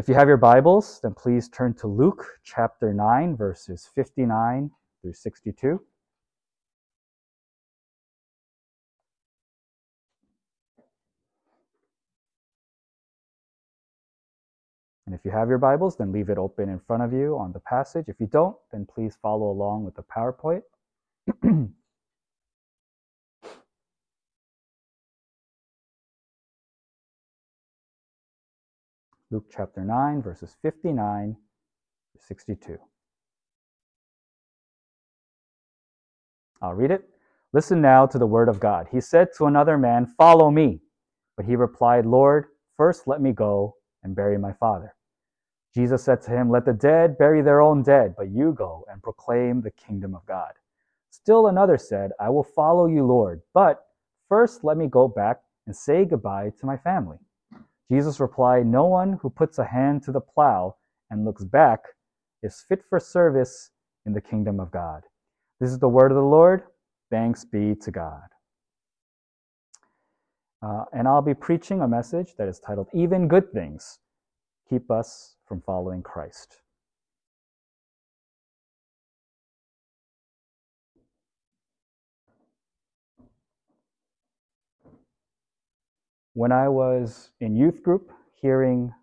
If you have your Bibles, then please turn to Luke chapter 9, verses 59 through 62. And if you have your Bibles, then leave it open in front of you on the passage. If you don't, then please follow along with the PowerPoint. Luke chapter 9, verses 59 to 62. I'll read it. Listen now to the word of God. He said to another man, Follow me. But he replied, Lord, first let me go and bury my father. Jesus said to him, Let the dead bury their own dead, but you go and proclaim the kingdom of God. Still another said, I will follow you, Lord, but first let me go back and say goodbye to my family. Jesus replied, No one who puts a hand to the plow and looks back is fit for service in the kingdom of God. This is the word of the Lord. Thanks be to God. Uh, and I'll be preaching a message that is titled, Even Good Things Keep Us from Following Christ. When I was in youth group, hearing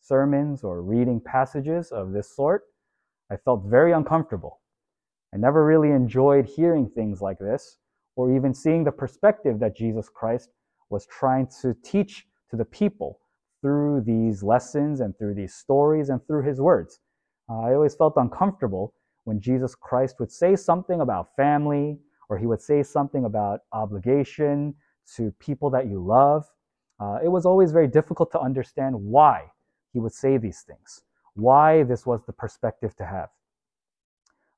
sermons or reading passages of this sort, I felt very uncomfortable. I never really enjoyed hearing things like this or even seeing the perspective that Jesus Christ was trying to teach to the people through these lessons and through these stories and through his words. Uh, I always felt uncomfortable when Jesus Christ would say something about family or he would say something about obligation to people that you love. Uh, it was always very difficult to understand why he would say these things, why this was the perspective to have.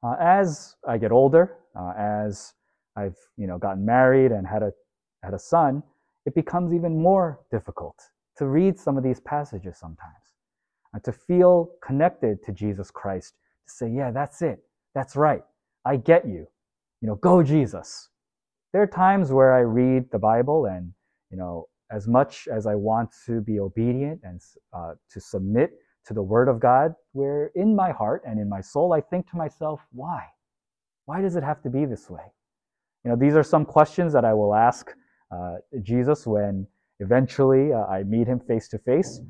Uh, as I get older, uh, as I've you know gotten married and had a had a son, it becomes even more difficult to read some of these passages sometimes, and to feel connected to Jesus Christ, to say, yeah, that's it, that's right, I get you, you know, go Jesus. There are times where I read the Bible and you know as much as I want to be obedient and uh, to submit to the Word of God, where in my heart and in my soul, I think to myself, why? Why does it have to be this way? You know, these are some questions that I will ask uh, Jesus when eventually uh, I meet him face to face.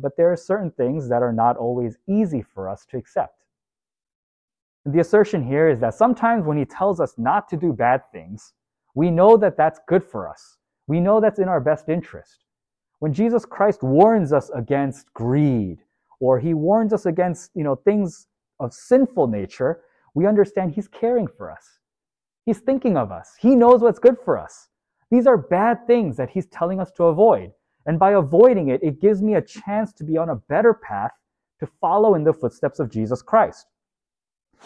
But there are certain things that are not always easy for us to accept. And the assertion here is that sometimes when he tells us not to do bad things, we know that that's good for us we know that's in our best interest. When Jesus Christ warns us against greed, or he warns us against, you know, things of sinful nature, we understand he's caring for us. He's thinking of us. He knows what's good for us. These are bad things that he's telling us to avoid. And by avoiding it, it gives me a chance to be on a better path to follow in the footsteps of Jesus Christ.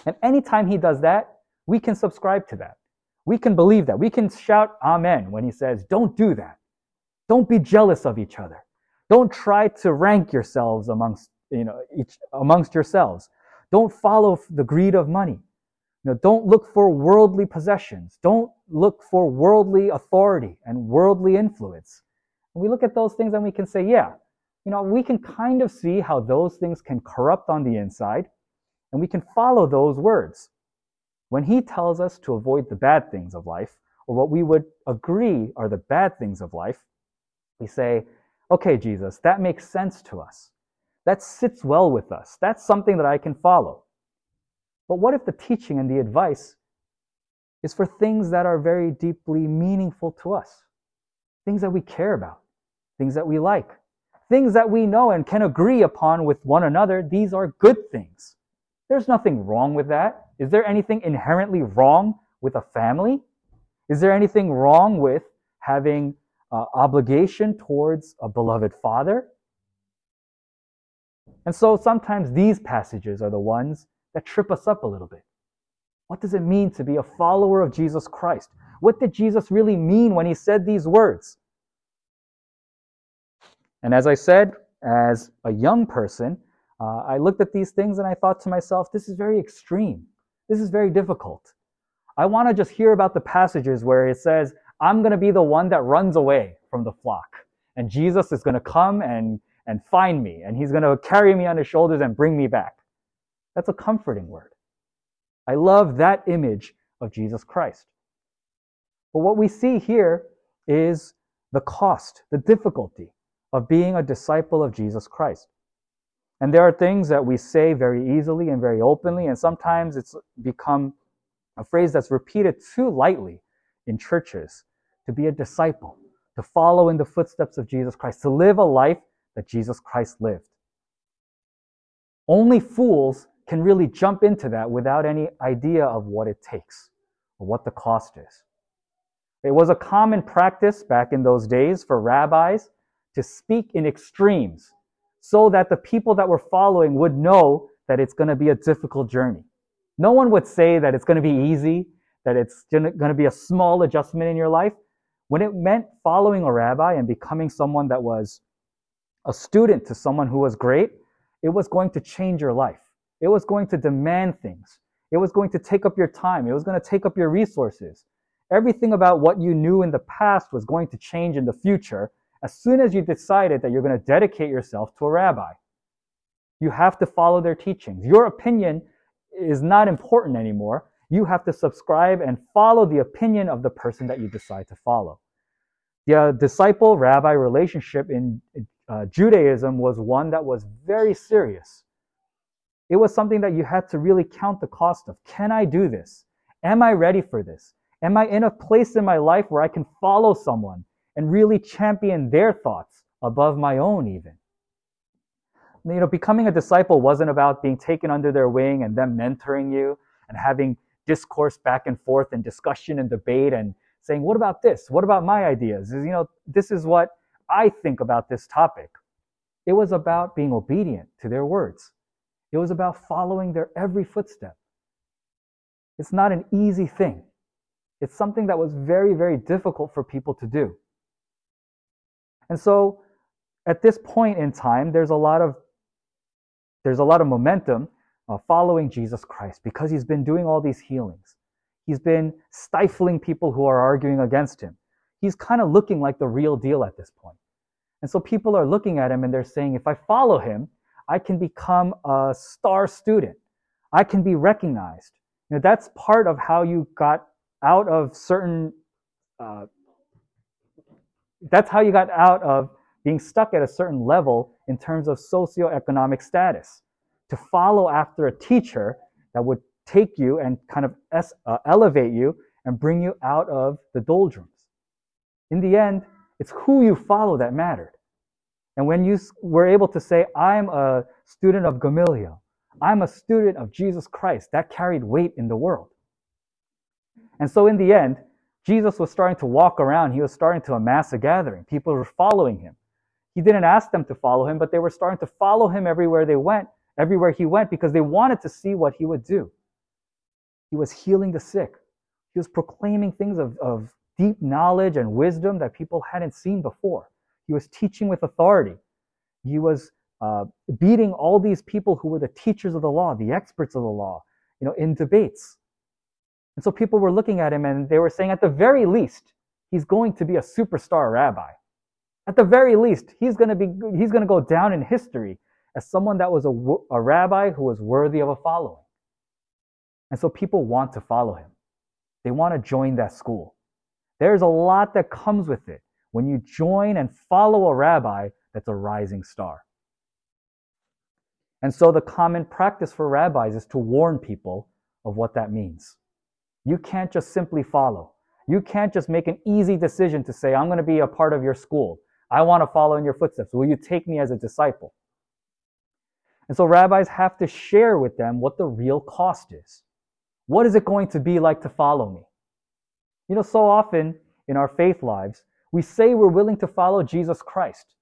And anytime he does that, we can subscribe to that. We can believe that. We can shout amen when he says, don't do that. Don't be jealous of each other. Don't try to rank yourselves amongst, you know, each, amongst yourselves. Don't follow the greed of money. You know, don't look for worldly possessions. Don't look for worldly authority and worldly influence. And we look at those things and we can say, yeah, you know, we can kind of see how those things can corrupt on the inside, and we can follow those words. When he tells us to avoid the bad things of life, or what we would agree are the bad things of life, we say, okay, Jesus, that makes sense to us. That sits well with us. That's something that I can follow. But what if the teaching and the advice is for things that are very deeply meaningful to us? Things that we care about, things that we like, things that we know and can agree upon with one another. These are good things. There's nothing wrong with that. Is there anything inherently wrong with a family? Is there anything wrong with having uh, obligation towards a beloved father? And so sometimes these passages are the ones that trip us up a little bit. What does it mean to be a follower of Jesus Christ? What did Jesus really mean when he said these words? And as I said, as a young person, uh, I looked at these things and I thought to myself, this is very extreme. This is very difficult. I want to just hear about the passages where it says, I'm going to be the one that runs away from the flock. And Jesus is going to come and, and find me, and he's going to carry me on his shoulders and bring me back. That's a comforting word. I love that image of Jesus Christ. But what we see here is the cost, the difficulty of being a disciple of Jesus Christ. And there are things that we say very easily and very openly, and sometimes it's become a phrase that's repeated too lightly in churches to be a disciple, to follow in the footsteps of Jesus Christ, to live a life that Jesus Christ lived. Only fools can really jump into that without any idea of what it takes or what the cost is. It was a common practice back in those days for rabbis to speak in extremes so that the people that were following would know that it's going to be a difficult journey. No one would say that it's going to be easy, that it's going to be a small adjustment in your life. When it meant following a rabbi and becoming someone that was a student to someone who was great, it was going to change your life. It was going to demand things. It was going to take up your time. It was going to take up your resources. Everything about what you knew in the past was going to change in the future as soon as you decided that you're going to dedicate yourself to a rabbi. You have to follow their teachings. Your opinion is not important anymore. You have to subscribe and follow the opinion of the person that you decide to follow. The uh, disciple rabbi relationship in uh, Judaism was one that was very serious. It was something that you had to really count the cost of. Can I do this? Am I ready for this? Am I in a place in my life where I can follow someone and really champion their thoughts above my own, even? You know, becoming a disciple wasn't about being taken under their wing and them mentoring you and having discourse back and forth and discussion and debate and saying, what about this? What about my ideas? Is you know, this is what I think about this topic. It was about being obedient to their words. It was about following their every footstep. It's not an easy thing. It's something that was very, very difficult for people to do. And so at this point in time, there's a lot of there's a lot of momentum uh, following Jesus Christ because he's been doing all these healings. He's been stifling people who are arguing against him. He's kind of looking like the real deal at this point. And so people are looking at him and they're saying, if I follow him, I can become a star student. I can be recognized. You know, that's part of how you got out of certain, uh, that's how you got out of being stuck at a certain level in terms of socioeconomic status. To follow after a teacher that would take you and kind of uh, elevate you and bring you out of the doldrums. In the end, it's who you follow that mattered. And when you were able to say, I'm a student of Gamaliel, I'm a student of Jesus Christ, that carried weight in the world. And so in the end, Jesus was starting to walk around. He was starting to amass a gathering. People were following him. He didn't ask them to follow him, but they were starting to follow him everywhere they went, everywhere he went, because they wanted to see what he would do. He was healing the sick. He was proclaiming things of, of deep knowledge and wisdom that people hadn't seen before. He was teaching with authority. He was uh, beating all these people who were the teachers of the law, the experts of the law, you know, in debates. And so people were looking at him and they were saying, at the very least, he's going to be a superstar rabbi. At the very least, he's going to be, he's going to go down in history as someone that was a, a rabbi who was worthy of a following. And so people want to follow him. They want to join that school. There's a lot that comes with it when you join and follow a rabbi that's a rising star. And so the common practice for rabbis is to warn people of what that means. You can't just simply follow. You can't just make an easy decision to say, I'm going to be a part of your school. I want to follow in your footsteps. Will you take me as a disciple? And so rabbis have to share with them what the real cost is. What is it going to be like to follow me? You know, so often in our faith lives, we say we're willing to follow Jesus Christ,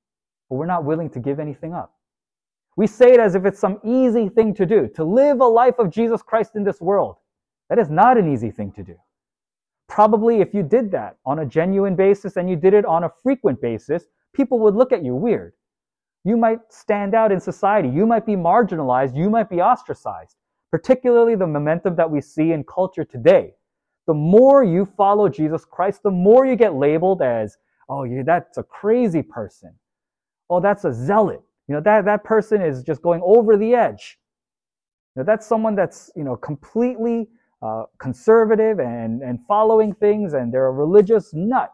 but we're not willing to give anything up. We say it as if it's some easy thing to do, to live a life of Jesus Christ in this world. That is not an easy thing to do. Probably if you did that on a genuine basis and you did it on a frequent basis, people would look at you weird. You might stand out in society. You might be marginalized. You might be ostracized, particularly the momentum that we see in culture today the more you follow Jesus Christ, the more you get labeled as, oh, that's a crazy person. Oh, that's a zealot. You know, that, that person is just going over the edge. You know, that's someone that's, you know, completely uh, conservative and, and following things and they're a religious nut.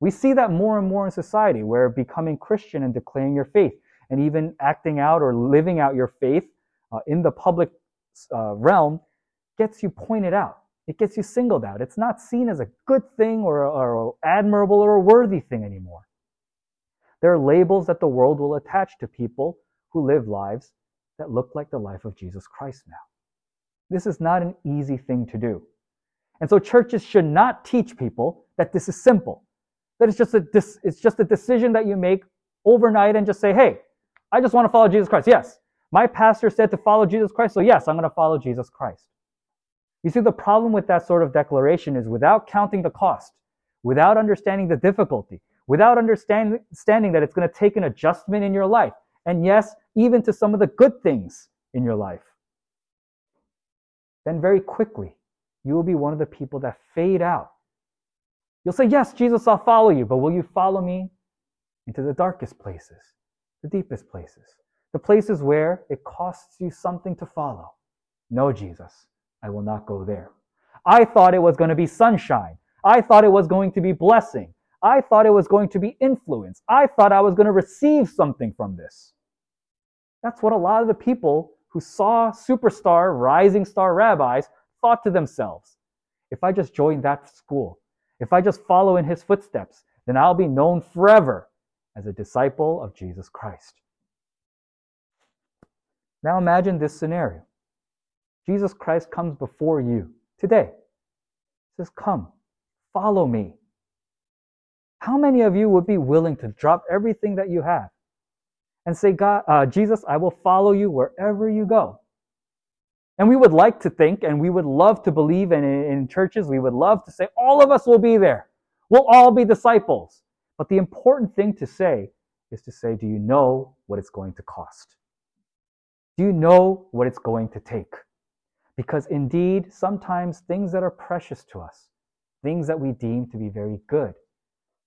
We see that more and more in society where becoming Christian and declaring your faith and even acting out or living out your faith uh, in the public uh, realm gets you pointed out. It gets you singled out. It's not seen as a good thing or, or admirable or a worthy thing anymore. There are labels that the world will attach to people who live lives that look like the life of Jesus Christ now. This is not an easy thing to do. And so churches should not teach people that this is simple. That it's just a, it's just a decision that you make overnight and just say, hey, I just want to follow Jesus Christ. Yes, my pastor said to follow Jesus Christ, so yes, I'm going to follow Jesus Christ. You see, the problem with that sort of declaration is without counting the cost, without understanding the difficulty, without understanding that it's going to take an adjustment in your life, and yes, even to some of the good things in your life, then very quickly you will be one of the people that fade out. You'll say, Yes, Jesus, I'll follow you, but will you follow me into the darkest places, the deepest places, the places where it costs you something to follow? No, Jesus, I will not go there. I thought it was going to be sunshine. I thought it was going to be blessing. I thought it was going to be influence. I thought I was going to receive something from this. That's what a lot of the people who saw superstar, rising star rabbis thought to themselves if I just join that school, if I just follow in his footsteps, then I'll be known forever as a disciple of Jesus Christ. Now imagine this scenario Jesus Christ comes before you today. He says, Come, follow me. How many of you would be willing to drop everything that you have and say, God, uh, Jesus, I will follow you wherever you go. And we would like to think and we would love to believe in, in churches, we would love to say, all of us will be there. We'll all be disciples. But the important thing to say is to say, do you know what it's going to cost? Do you know what it's going to take? Because indeed, sometimes things that are precious to us, things that we deem to be very good,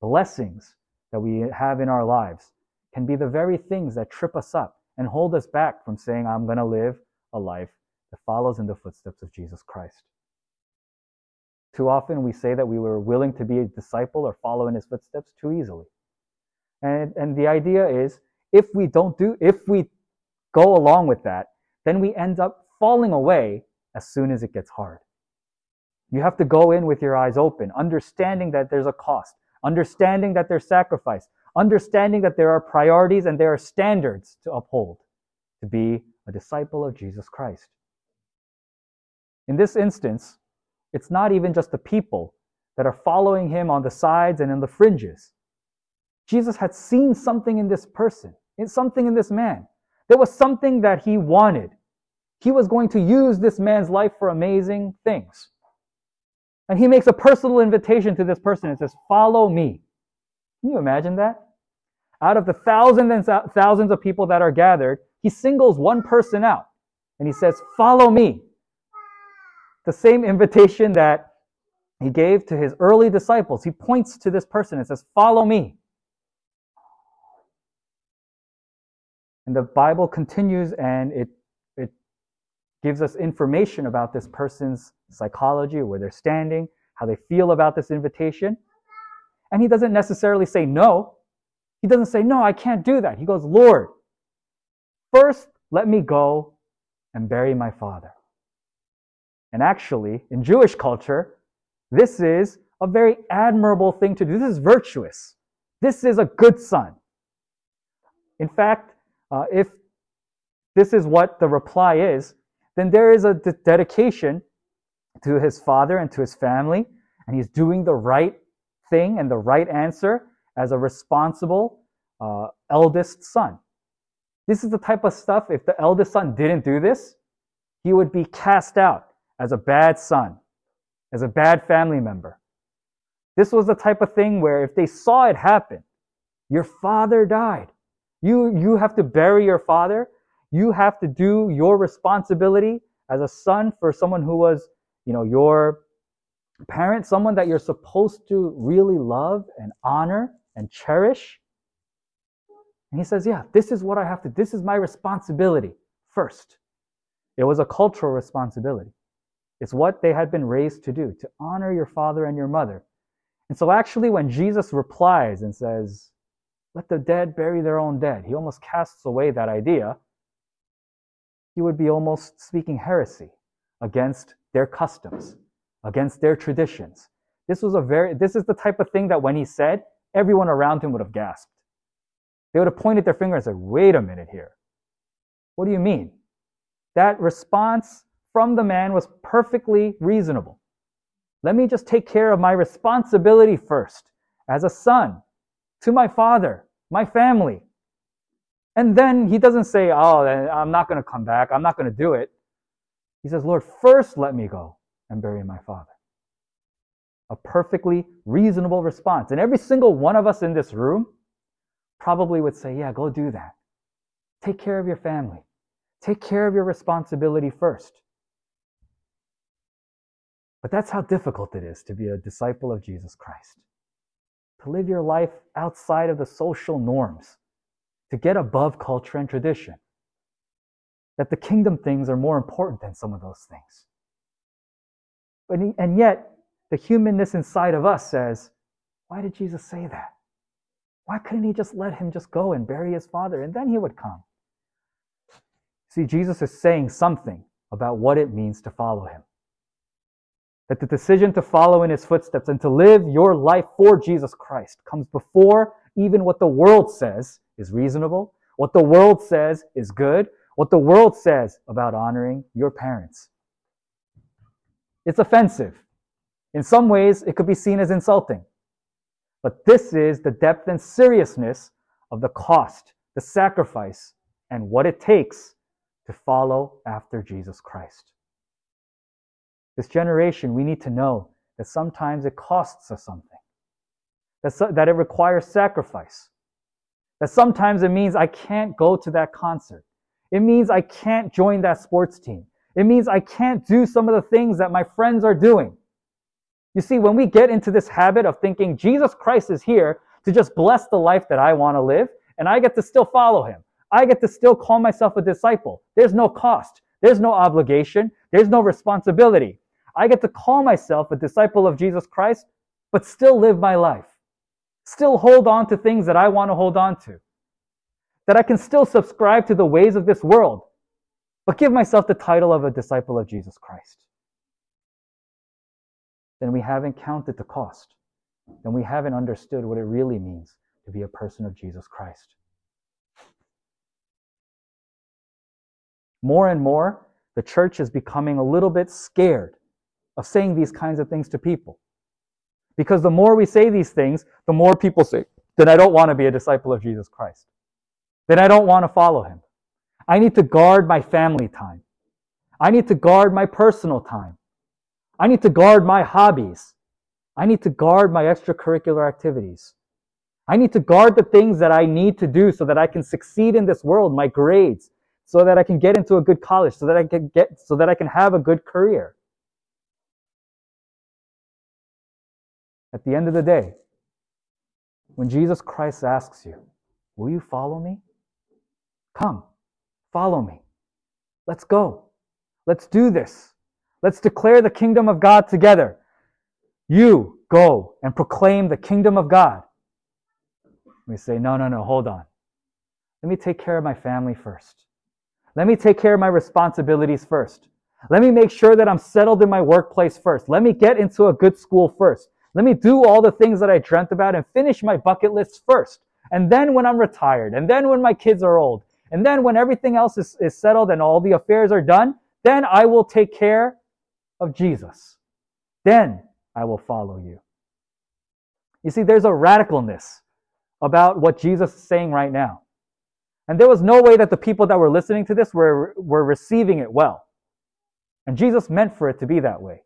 blessings that we have in our lives, can be the very things that trip us up and hold us back from saying, I'm going to live a life that follows in the footsteps of Jesus Christ. Too often we say that we were willing to be a disciple or follow in his footsteps too easily. And, and the idea is if we don't do, if we go along with that, then we end up falling away as soon as it gets hard. You have to go in with your eyes open, understanding that there's a cost, understanding that there's sacrifice, understanding that there are priorities and there are standards to uphold to be a disciple of Jesus Christ. In this instance, it's not even just the people that are following him on the sides and in the fringes. Jesus had seen something in this person, in something in this man. There was something that he wanted. He was going to use this man's life for amazing things. And he makes a personal invitation to this person and says, Follow me. Can you imagine that? Out of the thousands and thousands of people that are gathered, he singles one person out and he says, Follow me. The same invitation that he gave to his early disciples. He points to this person and says, Follow me. And the Bible continues and it, it gives us information about this person's psychology, where they're standing, how they feel about this invitation. And he doesn't necessarily say no. He doesn't say, No, I can't do that. He goes, Lord, first let me go and bury my father. And actually, in Jewish culture, this is a very admirable thing to do. This is virtuous. This is a good son. In fact, uh, if this is what the reply is, then there is a de- dedication to his father and to his family, and he's doing the right thing and the right answer as a responsible uh, eldest son. This is the type of stuff, if the eldest son didn't do this, he would be cast out as a bad son, as a bad family member. This was the type of thing where if they saw it happen, your father died. You, you have to bury your father. You have to do your responsibility as a son for someone who was, you know, your parent, someone that you're supposed to really love and honor and cherish. And he says, Yeah, this is what I have to, this is my responsibility first. It was a cultural responsibility. It's what they had been raised to do, to honor your father and your mother. And so, actually, when Jesus replies and says, Let the dead bury their own dead, he almost casts away that idea. He would be almost speaking heresy against their customs, against their traditions. This was a very, this is the type of thing that when he said, everyone around him would have gasped. They would have pointed their finger and said, Wait a minute here. What do you mean? That response from the man was perfectly reasonable. Let me just take care of my responsibility first as a son to my father, my family. And then he doesn't say, Oh, I'm not going to come back. I'm not going to do it. He says, Lord, first let me go and bury my father. A perfectly reasonable response. And every single one of us in this room probably would say, Yeah, go do that. Take care of your family. Take care of your responsibility first. But that's how difficult it is to be a disciple of Jesus Christ. To live your life outside of the social norms, to get above culture and tradition. That the kingdom things are more important than some of those things. But, and yet, the humanness inside of us says, why did Jesus say that? Why couldn't he just let him just go and bury his father and then he would come? See, Jesus is saying something about what it means to follow him that the decision to follow in his footsteps and to live your life for Jesus Christ comes before even what the world says is reasonable, what the world says is good, what the world says about honoring your parents. It's offensive. In some ways, it could be seen as insulting. But this is the depth and seriousness of the cost, the sacrifice, and what it takes to follow after Jesus Christ. This generation, we need to know that sometimes it costs us something, that, that it requires sacrifice, that sometimes it means I can't go to that concert. It means I can't join that sports team. It means I can't do some of the things that my friends are doing. You see, when we get into this habit of thinking Jesus Christ is here to just bless the life that I want to live, and I get to still follow him, I get to still call myself a disciple. There's no cost, there's no obligation, there's no responsibility. I get to call myself a disciple of Jesus Christ, but still live my life. Still hold on to things that I want to hold on to. That I can still subscribe to the ways of this world, but give myself the title of a disciple of Jesus Christ. Then we haven't counted the cost. Then we haven't understood what it really means to be a person of Jesus Christ. More and more, the church is becoming a little bit scared of saying these kinds of things to people. Because the more we say these things, the more people say, then I don't want to be a disciple of Jesus Christ. Then I don't want to follow him. I need to guard my family time. I need to guard my personal time. I need to guard my hobbies. I need to guard my extracurricular activities. I need to guard the things that I need to do so that I can succeed in this world, my grades, so that I can get into a good college, so that I can get, so that I can have a good career. At the end of the day, when Jesus Christ asks you, Will you follow me? Come, follow me. Let's go. Let's do this. Let's declare the kingdom of God together. You go and proclaim the kingdom of God. We say, No, no, no, hold on. Let me take care of my family first. Let me take care of my responsibilities first. Let me make sure that I'm settled in my workplace first. Let me get into a good school first. Let me do all the things that I dreamt about and finish my bucket list first. And then when I'm retired, and then when my kids are old, and then when everything else is, is settled and all the affairs are done, then I will take care of Jesus. Then I will follow you. You see, there's a radicalness about what Jesus is saying right now. And there was no way that the people that were listening to this were, were receiving it well. And Jesus meant for it to be that way.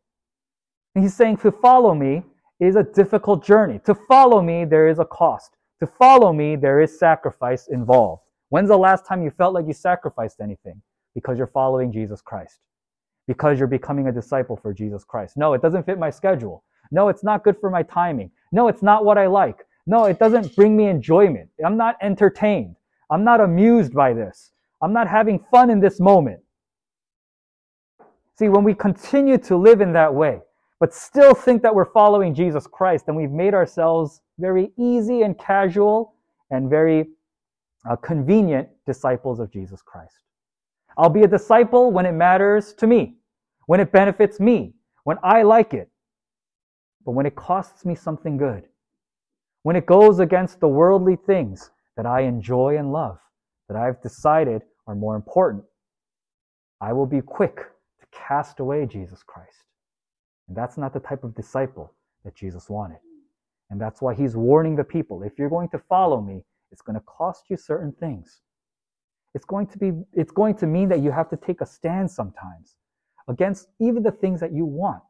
And he's saying, to follow me is a difficult journey. To follow me, there is a cost. To follow me, there is sacrifice involved. When's the last time you felt like you sacrificed anything? Because you're following Jesus Christ. Because you're becoming a disciple for Jesus Christ. No, it doesn't fit my schedule. No, it's not good for my timing. No, it's not what I like. No, it doesn't bring me enjoyment. I'm not entertained. I'm not amused by this. I'm not having fun in this moment. See, when we continue to live in that way, but still think that we're following Jesus Christ, then we've made ourselves very easy and casual and very uh, convenient disciples of Jesus Christ. I'll be a disciple when it matters to me, when it benefits me, when I like it. But when it costs me something good, when it goes against the worldly things that I enjoy and love, that I've decided are more important, I will be quick to cast away Jesus Christ. And that's not the type of disciple that Jesus wanted. And that's why he's warning the people if you're going to follow me, it's going to cost you certain things. It's going to be it's going to mean that you have to take a stand sometimes against even the things that you want,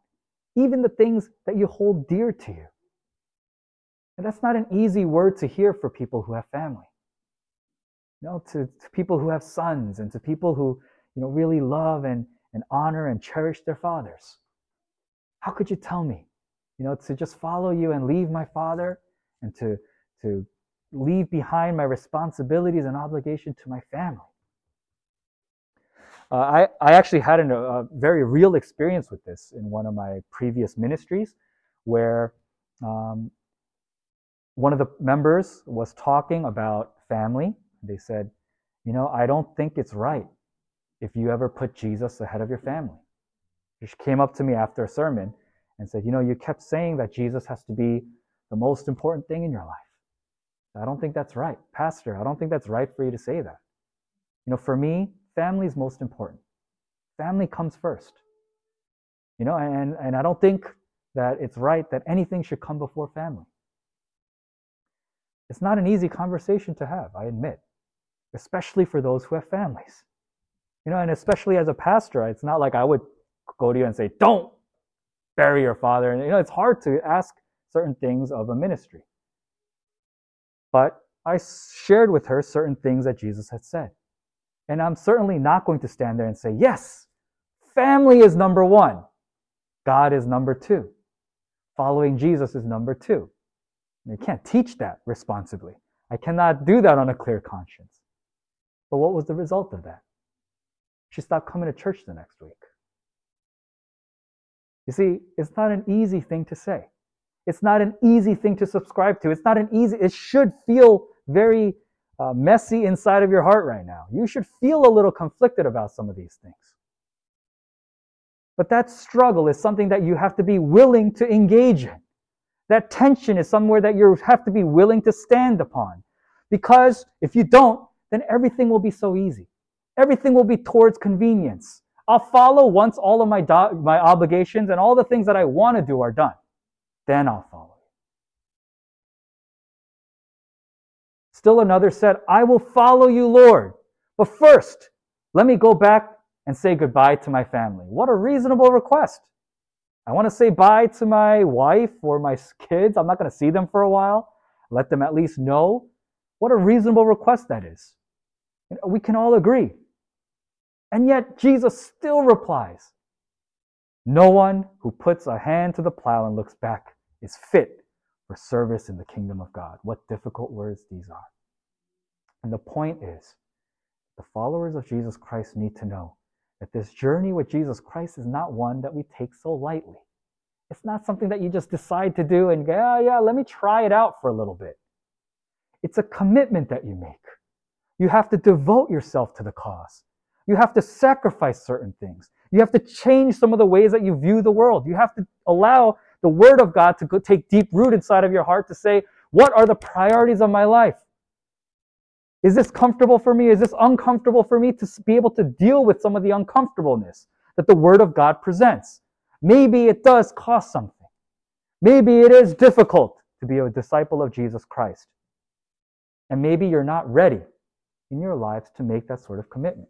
even the things that you hold dear to you. And that's not an easy word to hear for people who have family. You know, to, to people who have sons and to people who, you know, really love and, and honor and cherish their fathers. How could you tell me, you know, to just follow you and leave my father and to, to leave behind my responsibilities and obligation to my family? Uh, I, I actually had an, a very real experience with this in one of my previous ministries where um, one of the members was talking about family. They said, You know, I don't think it's right if you ever put Jesus ahead of your family. She came up to me after a sermon and said, You know, you kept saying that Jesus has to be the most important thing in your life. I don't think that's right. Pastor, I don't think that's right for you to say that. You know, for me, family is most important. Family comes first. You know, and, and I don't think that it's right that anything should come before family. It's not an easy conversation to have, I admit, especially for those who have families. You know, and especially as a pastor, it's not like I would go to you and say, don't bury your father. And, you know, it's hard to ask certain things of a ministry. But I shared with her certain things that Jesus had said. And I'm certainly not going to stand there and say, yes, family is number one, God is number two, following Jesus is number two. You can't teach that responsibly. I cannot do that on a clear conscience. But what was the result of that? She stopped coming to church the next week. You see, it's not an easy thing to say. It's not an easy thing to subscribe to. It's not an easy, it should feel very uh, messy inside of your heart right now. You should feel a little conflicted about some of these things. But that struggle is something that you have to be willing to engage in. That tension is somewhere that you have to be willing to stand upon. Because if you don't, then everything will be so easy. Everything will be towards convenience. I'll follow once all of my, do- my obligations and all the things that I want to do are done. Then I'll follow. Still another said, I will follow you, Lord. But first, let me go back and say goodbye to my family. What a reasonable request. I want to say bye to my wife or my kids. I'm not going to see them for a while. Let them at least know. What a reasonable request that is. We can all agree. And yet Jesus still replies, No one who puts a hand to the plow and looks back is fit for service in the kingdom of God. What difficult words these are. And the point is, the followers of Jesus Christ need to know that this journey with Jesus Christ is not one that we take so lightly. It's not something that you just decide to do and go, oh, yeah, let me try it out for a little bit. It's a commitment that you make. You have to devote yourself to the cause. You have to sacrifice certain things. You have to change some of the ways that you view the world. You have to allow the Word of God to take deep root inside of your heart to say, what are the priorities of my life? Is this comfortable for me? Is this uncomfortable for me to be able to deal with some of the uncomfortableness that the Word of God presents? Maybe it does cost something. Maybe it is difficult to be a disciple of Jesus Christ. And maybe you're not ready in your lives to make that sort of commitment.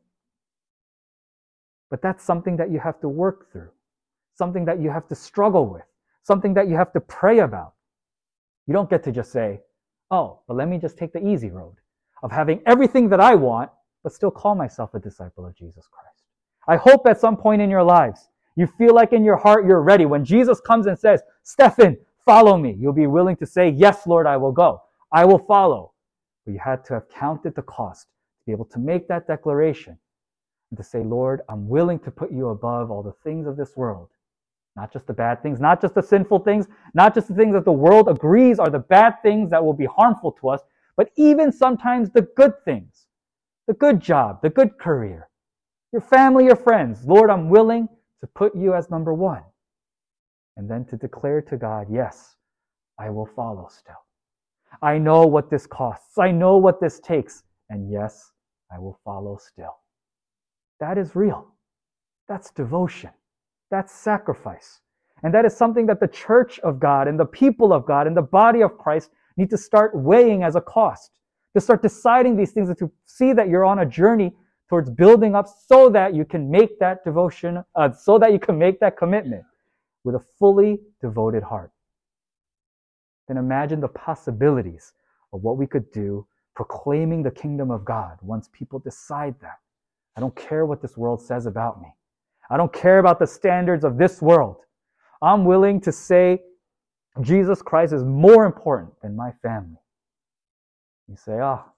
But that's something that you have to work through, something that you have to struggle with, something that you have to pray about. You don't get to just say, oh, but let me just take the easy road of having everything that I want, but still call myself a disciple of Jesus Christ. I hope at some point in your lives, you feel like in your heart you're ready. When Jesus comes and says, Stephen, follow me, you'll be willing to say, Yes, Lord, I will go. I will follow. but you had to have counted the cost to be able to make that declaration and to say, Lord, I'm willing to put you above all the things of this world. Not just the bad things, not just the sinful things, not just the things that the world agrees are the bad things that will be harmful to us, but even sometimes the good things, the good job, the good career, your family, your friends. Lord, I'm willing to put you as number one. And then to declare to God, yes, I will follow still. I know what this costs. I know what this takes. And yes, I will follow still. That is real. That's devotion. That's sacrifice. And that is something that the church of God and the people of God and the body of Christ need to start weighing as a cost, to start deciding these things and to see that you're on a journey towards building up so that you can make that devotion, uh, so that you can make that commitment with a fully devoted heart. Then imagine the possibilities of what we could do proclaiming the kingdom of God once people decide that. I don't care what this world says about me. I don't care about the standards of this world. I'm willing to say Jesus Christ is more important than my family. You say, ah, oh,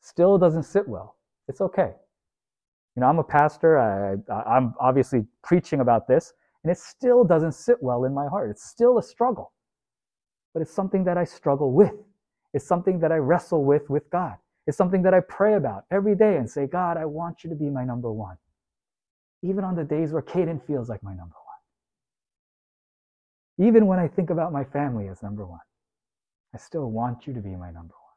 still doesn't sit well. It's okay. You know, I'm a pastor. I, I, I'm obviously preaching about this, and it still doesn't sit well in my heart. It's still a struggle. But it's something that I struggle with. It's something that I wrestle with with God. It's something that I pray about every day and say, God, I want you to be my number one even on the days where Caden feels like my number one. Even when I think about my family as number one, I still want you to be my number one.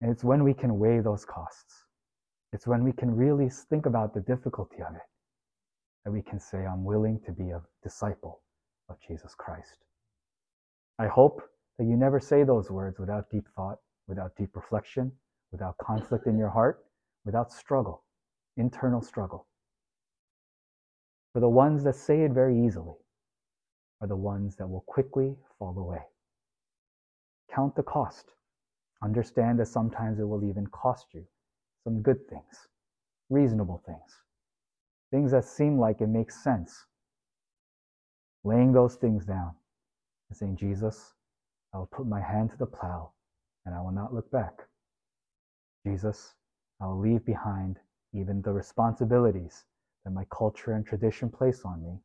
And it's when we can weigh those costs. It's when we can really think about the difficulty of it that we can say, I'm willing to be a disciple of Jesus Christ. I hope that you never say those words without deep thought, without deep reflection, without conflict in your heart, without struggle internal struggle. For the ones that say it very easily are the ones that will quickly fall away. Count the cost. Understand that sometimes it will even cost you some good things, reasonable things, things that seem like it makes sense. Laying those things down and saying, Jesus, I will put my hand to the plow and I will not look back. Jesus, I will leave behind even the responsibilities that my culture and tradition place on me.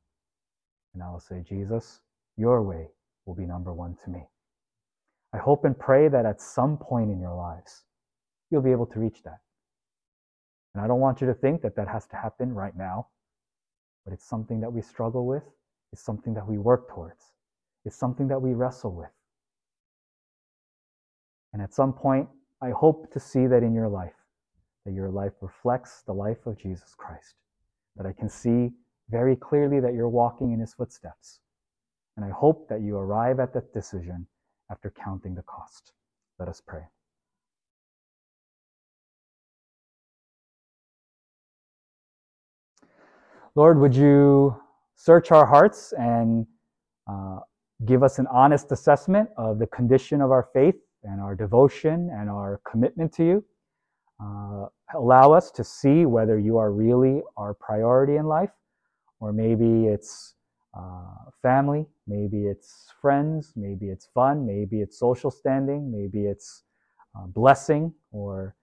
And I will say, Jesus, your way will be number one to me. I hope and pray that at some point in your lives, you'll be able to reach that. And I don't want you to think that that has to happen right now, but it's something that we struggle with. It's something that we work towards. It's something that we wrestle with. And at some point, I hope to see that in your life that your life reflects the life of Jesus Christ, that I can see very clearly that you're walking in his footsteps. And I hope that you arrive at that decision after counting the cost. Let us pray. Lord, would you search our hearts and uh, give us an honest assessment of the condition of our faith and our devotion and our commitment to you? Uh, allow us to see whether you are really our priority in life, or maybe it's uh, family, maybe it's friends, maybe it's fun, maybe it's social standing, maybe it's uh, blessing, or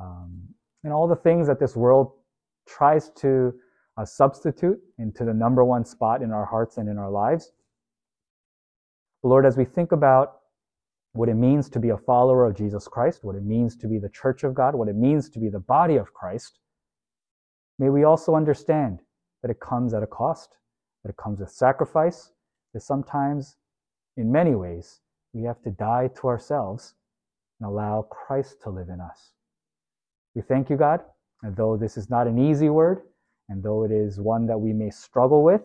um, and all the things that this world tries to uh, substitute into the number one spot in our hearts and in our lives. Lord, as we think about what it means to be a follower of Jesus Christ, what it means to be the church of God, what it means to be the body of Christ, may we also understand that it comes at a cost, that it comes with sacrifice, that sometimes, in many ways, we have to die to ourselves and allow Christ to live in us. We thank you, God, and though this is not an easy word, and though it is one that we may struggle with,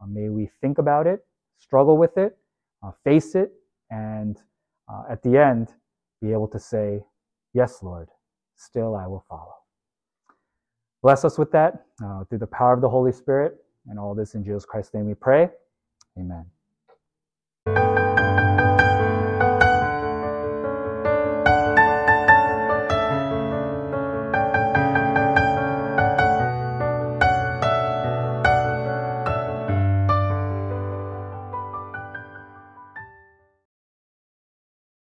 uh, may we think about it, struggle with it, uh, face it, and uh, at the end, be able to say, Yes, Lord, still I will follow. Bless us with that uh, through the power of the Holy Spirit. And all this in Jesus Christ's name we pray. Amen.